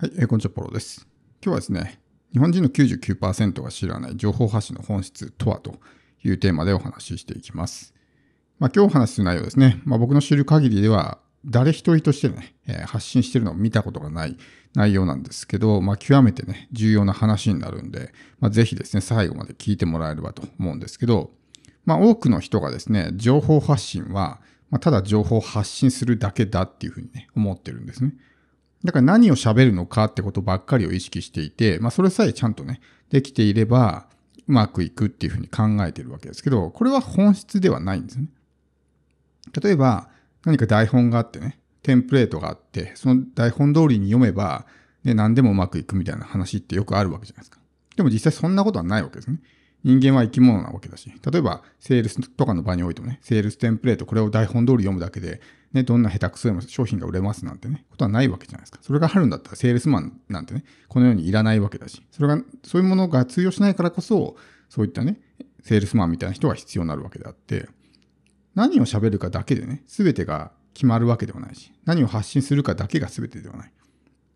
はい、えー、こんにちは、ポロです。今日はですね、日本人の99%が知らない情報発信の本質とはというテーマでお話ししていきます。まあ、今日お話しする内容ですね、まあ、僕の知る限りでは、誰一人としてね、え、発信してるのを見たことがない内容なんですけど、まあ、極めてね、重要な話になるんで、まあ、ぜひですね、最後まで聞いてもらえればと思うんですけど、まあ、多くの人がですね、情報発信は、ま、ただ情報を発信するだけだっていうふうにね、思ってるんですね。だから何を喋るのかってことばっかりを意識していて、まあそれさえちゃんとね、できていればうまくいくっていうふうに考えてるわけですけど、これは本質ではないんですね。例えば何か台本があってね、テンプレートがあって、その台本通りに読めば、ね、何でもうまくいくみたいな話ってよくあるわけじゃないですか。でも実際そんなことはないわけですね。人間は生き物なわけだし、例えばセールスとかの場においてもね、セールステンプレート、これを台本通り読むだけで、ね、どんな下手くそでも商品が売れますなんてね、ことはないわけじゃないですか。それがあるんだったら、セールスマンなんてね、このようにいらないわけだし、それが、そういうものが通用しないからこそ、そういったね、セールスマンみたいな人が必要になるわけであって、何を喋るかだけでね、すべてが決まるわけではないし、何を発信するかだけがすべてではない。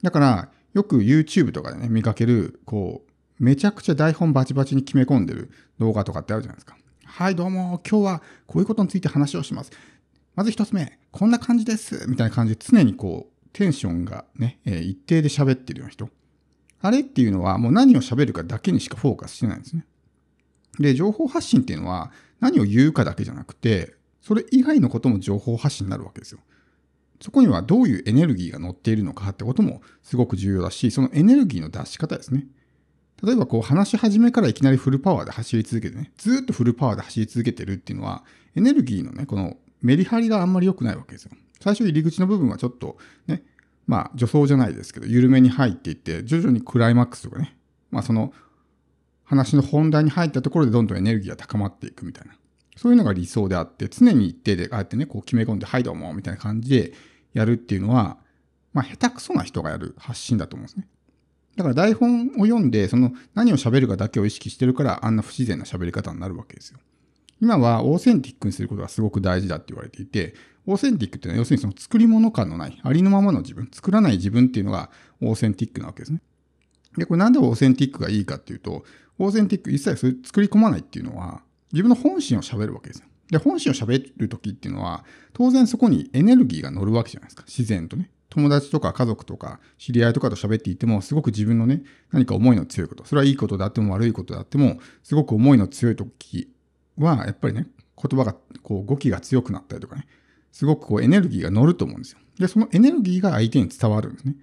だから、よく YouTube とかでね、見かける、こう、めちゃくちゃ台本バチバチに決め込んでる動画とかってあるじゃないですか。はい、どうも、今日はこういうことについて話をします。まず一つ目、こんな感じです。みたいな感じで常にこう、テンションがね、えー、一定で喋ってるような人。あれっていうのはもう何を喋るかだけにしかフォーカスしてないんですね。で、情報発信っていうのは何を言うかだけじゃなくて、それ以外のことも情報発信になるわけですよ。そこにはどういうエネルギーが乗っているのかってこともすごく重要だし、そのエネルギーの出し方ですね。例えばこう話し始めからいきなりフルパワーで走り続けてね、ずっとフルパワーで走り続けてるっていうのは、エネルギーのね、このメリハリがあんまり良くないわけですよ。最初入り口の部分はちょっとね、まあ助走じゃないですけど、緩めに入っていって、徐々にクライマックスとかね、まあその話の本題に入ったところでどんどんエネルギーが高まっていくみたいな。そういうのが理想であって、常に一定でああやってね、こう決め込んで、はいどうも、みたいな感じでやるっていうのは、まあ下手くそな人がやる発信だと思うんですね。だから台本を読んで、その何を喋るかだけを意識してるから、あんな不自然な喋り方になるわけですよ。今はオーセンティックにすることがすごく大事だって言われていて、オーセンティックっていうのは要するにその作り物感のない、ありのままの自分、作らない自分っていうのがオーセンティックなわけですね。で、これなんでオーセンティックがいいかっていうと、オーセンティック一切それ作り込まないっていうのは、自分の本心を喋るわけですよ。で、本心を喋るときっていうのは、当然そこにエネルギーが乗るわけじゃないですか。自然とね。友達とか家族とか知り合いとかと喋っていても、すごく自分のね、何か思いの強いこと、それはいいことであっても悪いことであっても、すごく思いの強い時は、やっぱりね、言葉が、こう、語気が強くなったりとかね、すごくこうエネルギーが乗ると思うんですよ。で、そのエネルギーが相手に伝わるんですね。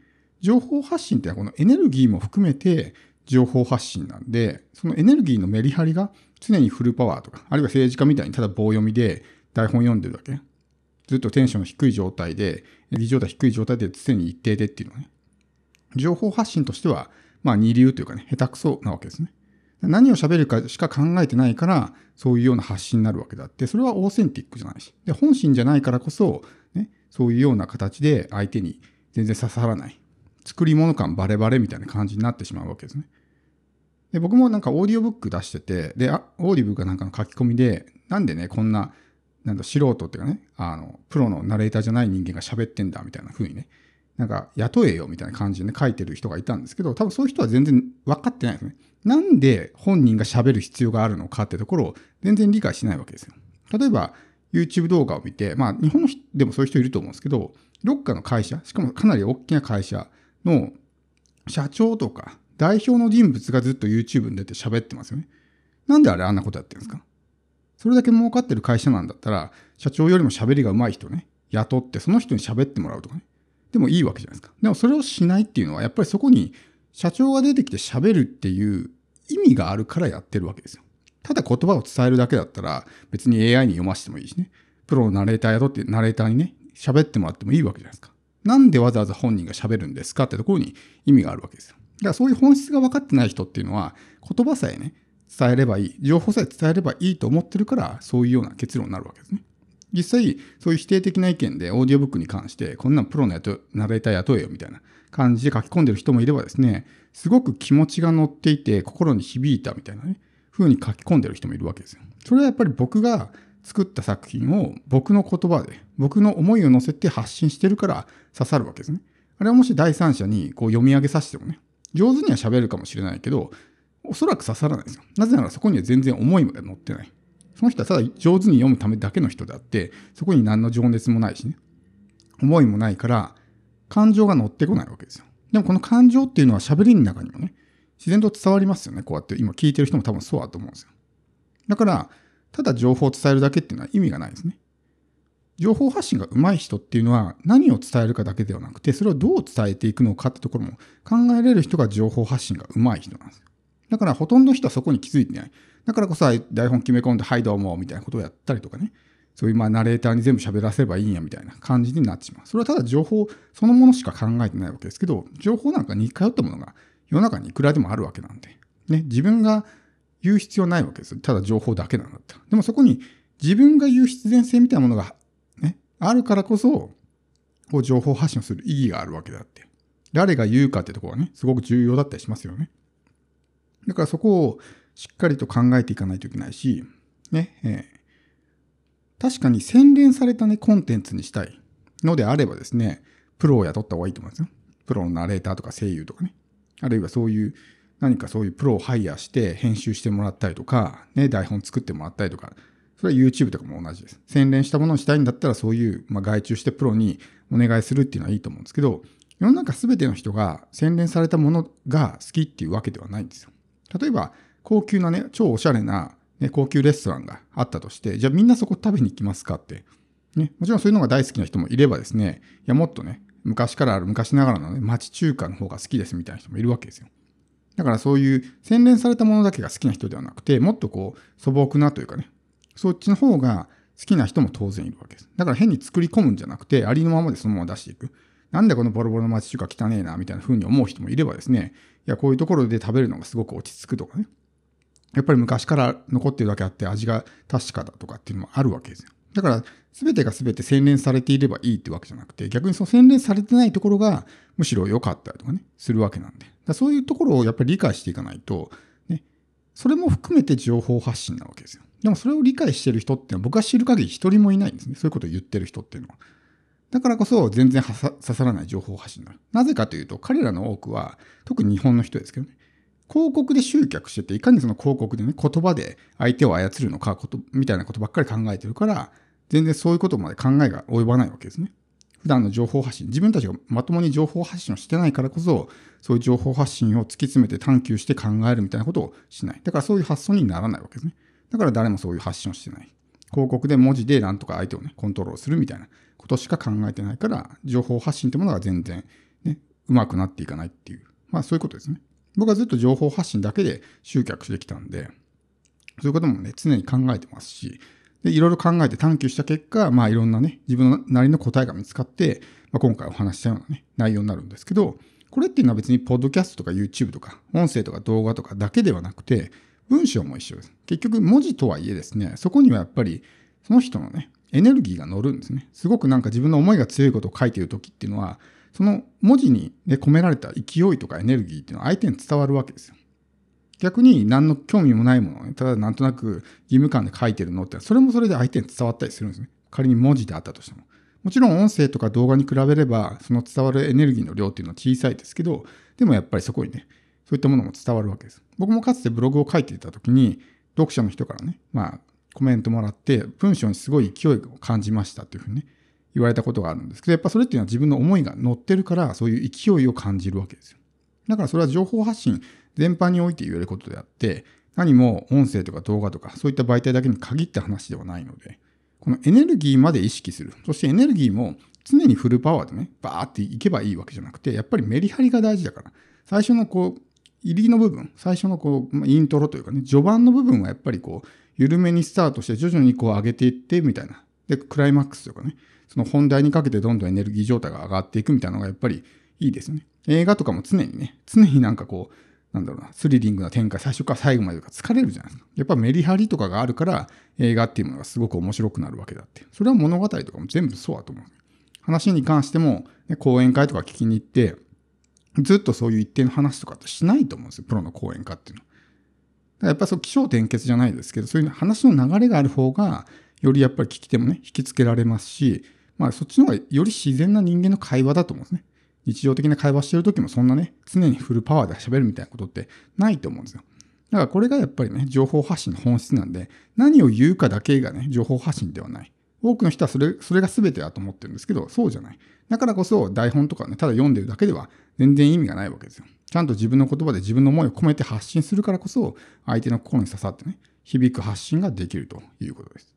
情報発信ってのはこのエネルギーも含めて情報発信なんで、そのエネルギーのメリハリが常にフルパワーとか、あるいは政治家みたいにただ棒読みで台本読んでるだけ。ずっとテンション低い状態で、エネルギー状態低い状態で常に一定でっていうのはね、情報発信としては、まあ二流というかね、下手くそなわけですね。何を喋るかしか考えてないから、そういうような発信になるわけだって、それはオーセンティックじゃないし。で、本心じゃないからこそ、ね、そういうような形で相手に全然刺さらない。作り物感バレバレみたいな感じになってしまうわけですね。で、僕もなんかオーディオブック出してて、で、オーディブルかなんかの書き込みで、なんでね、こんななんだ、素人っていうかね、あの、プロのナレーターじゃない人間が喋ってんだみたいな風にね、なんか雇えよみたいな感じでね、書いてる人がいたんですけど、多分そういう人は全然分かってないですね。なんで本人が喋る必要があるのかってところを全然理解しないわけですよ。例えば、YouTube 動画を見て、まあ日本でもそういう人いると思うんですけど、どっかの会社、しかもかなり大きな会社の社長とか代表の人物がずっと YouTube に出て喋ってますよね。なんであれあんなことやってるんですか？それだけ儲かってる会社なんだったら、社長よりも喋りが上手い人ね、雇って、その人に喋ってもらうとかね。でもいいわけじゃないですか。でもそれをしないっていうのは、やっぱりそこに社長が出てきて喋るっていう意味があるからやってるわけですよ。ただ言葉を伝えるだけだったら、別に AI に読ませてもいいしね。プロのナレーター雇って、ナレーターにね、喋ってもらってもいいわけじゃないですか。なんでわざわざ本人が喋るんですかってところに意味があるわけですよ。だからそういう本質が分かってない人っていうのは、言葉さえね、伝えればいい、情報さえ伝えればいいと思ってるから、そういうような結論になるわけですね。実際、そういう否定的な意見で、オーディオブックに関して、こんなんプロのナレーター雇えよみたいな感じで書き込んでる人もいればですね、すごく気持ちが乗っていて、心に響いたみたいなね、風に書き込んでる人もいるわけですよ。それはやっぱり僕が作った作品を僕の言葉で、僕の思いを乗せて発信してるから刺さるわけですね。あれはもし第三者にこう読み上げさせてもね、上手には喋るかもしれないけど、おそらく刺さらないですよ。なぜならそこには全然思いも乗ってない。その人はただ上手に読むためだけの人であって、そこに何の情熱もないしね。思いもないから、感情が乗ってこないわけですよ。でもこの感情っていうのは喋りの中にもね、自然と伝わりますよね。こうやって今聞いてる人も多分そうだと思うんですよ。だから、ただ情報を伝えるだけっていうのは意味がないですね。情報発信が上手い人っていうのは何を伝えるかだけではなくて、それをどう伝えていくのかってところも考えられる人が情報発信が上手い人なんです。だからほとんど人はそこに気づいてない。だからこそ台本決め込んで、はいどうも、みたいなことをやったりとかね。そういうまあナレーターに全部喋らせればいいんやみたいな感じになってしまう。それはただ情報そのものしか考えてないわけですけど、情報なんか似通ったものが世の中にいくらでもあるわけなんで、ね、自分が言う必要ないわけです。ただ情報だけなんだったら。でもそこに自分が言う必然性みたいなものが、ね、あるからこそ、こう情報発信をする意義があるわけであって、誰が言うかってところはね、すごく重要だったりしますよね。だからそこをしっかりと考えていかないといけないし、ね、えー、確かに洗練されたね、コンテンツにしたいのであればですね、プロを雇った方がいいと思いますよ。プロのナレーターとか声優とかね。あるいはそういう何かそういうプロをハイヤーして編集してもらったりとか、ね、台本作ってもらったりとか、それは YouTube とかも同じです。洗練したものをしたいんだったらそういう、まあ、外注してプロにお願いするっていうのはいいと思うんですけど、世の中全ての人が洗練されたものが好きっていうわけではないんですよ。例えば、高級なね、超おしゃれな、ね、高級レストランがあったとして、じゃあみんなそこ食べに行きますかって。ね、もちろんそういうのが大好きな人もいればですね、いやもっとね、昔からある昔ながらのね、町中華の方が好きですみたいな人もいるわけですよ。だからそういう洗練されたものだけが好きな人ではなくて、もっとこう素朴なというかね、そっちの方が好きな人も当然いるわけです。だから変に作り込むんじゃなくて、ありのままでそのまま出していく。なんでこのボロボロの町中華汚えな、みたいな風に思う人もいればですね、いや、こういうところで食べるのがすごく落ち着くとかね。やっぱり昔から残ってるだけあって味が確かだとかっていうのもあるわけですよ。だから、全てが全て洗練されていればいいってわけじゃなくて、逆にその洗練されてないところがむしろ良かったりとかね、するわけなんで。だそういうところをやっぱり理解していかないと、ね、それも含めて情報発信なわけですよ。でもそれを理解してる人っていうのは僕が知る限り一人もいないんですね。そういうことを言ってる人っていうのは。だからこそ全然刺さらない情報発信になる。なぜかというと、彼らの多くは、特に日本の人ですけどね、広告で集客してて、いかにその広告でね、言葉で相手を操るのかこと、みたいなことばっかり考えてるから、全然そういうことまで考えが及ばないわけですね。普段の情報発信、自分たちがまともに情報発信をしてないからこそ、そういう情報発信を突き詰めて探求して考えるみたいなことをしない。だからそういう発想にならないわけですね。だから誰もそういう発信をしてない。広告で文字でなんとか相手をね、コントロールするみたいなことしか考えてないから、情報発信ってものが全然ね、うまくなっていかないっていう。まあそういうことですね。僕はずっと情報発信だけで集客してきたんで、そういうこともね、常に考えてますし、で、いろいろ考えて探求した結果、まあいろんなね、自分なりの答えが見つかって、まあ、今回お話したようなね、内容になるんですけど、これっていうのは別にポッドキャストとか YouTube とか、音声とか動画とかだけではなくて、文章も一緒です。結局文字とはいえですね、そこにはやっぱりその人のね、エネルギーが乗るんですね。すごくなんか自分の思いが強いことを書いている時っていうのは、その文字に、ね、込められた勢いとかエネルギーっていうのは相手に伝わるわけですよ。逆に何の興味もないものをね、ただなんとなく義務感で書いてるのって、それもそれで相手に伝わったりするんですね。仮に文字であったとしても。もちろん音声とか動画に比べれば、その伝わるエネルギーの量っていうのは小さいですけど、でもやっぱりそこにね、そういったものも伝わるわけです。僕もかつてブログを書いていた時に、読者の人からね、まあ、コメントもらって、文章にすごい勢いを感じましたっていうふうにね、言われたことがあるんですけど、やっぱそれっていうのは自分の思いが乗ってるから、そういう勢いを感じるわけですよ。だからそれは情報発信全般において言えることであって、何も音声とか動画とかそういった媒体だけに限った話ではないので、このエネルギーまで意識する。そしてエネルギーも常にフルパワーでね、バーっていけばいいわけじゃなくて、やっぱりメリハリが大事だから、最初のこう、入りの部分、最初のこう、イントロというかね、序盤の部分はやっぱりこう、緩めにスタートして徐々にこう上げていってみたいな。で、クライマックスというかね、その本題にかけてどんどんエネルギー状態が上がっていくみたいなのがやっぱりいいですよね。映画とかも常にね、常になんかこう、なんだろうな、スリリングな展開、最初から最後までとか疲れるじゃないですか。やっぱメリハリとかがあるから、映画っていうものがすごく面白くなるわけだって。それは物語とかも全部そうだと思う。話に関しても、ね、講演会とか聞きに行って、ずっとそういう一定の話とかってしないと思うんですよ、プロの講演家っていうのは。やっぱそう、気象転結じゃないですけど、そういう話の流れがある方が、よりやっぱり聞き手もね、引きつけられますし、まあそっちの方がより自然な人間の会話だと思うんですね。日常的な会話してる時もそんなね、常にフルパワーで喋るみたいなことってないと思うんですよ。だからこれがやっぱりね、情報発信の本質なんで、何を言うかだけがね、情報発信ではない。多くの人はそれ、それが全てだと思ってるんですけど、そうじゃない。だからこそ台本とかね、ただ読んでるだけでは全然意味がないわけですよ。ちゃんと自分の言葉で自分の思いを込めて発信するからこそ、相手の心に刺さってね、響く発信ができるということです。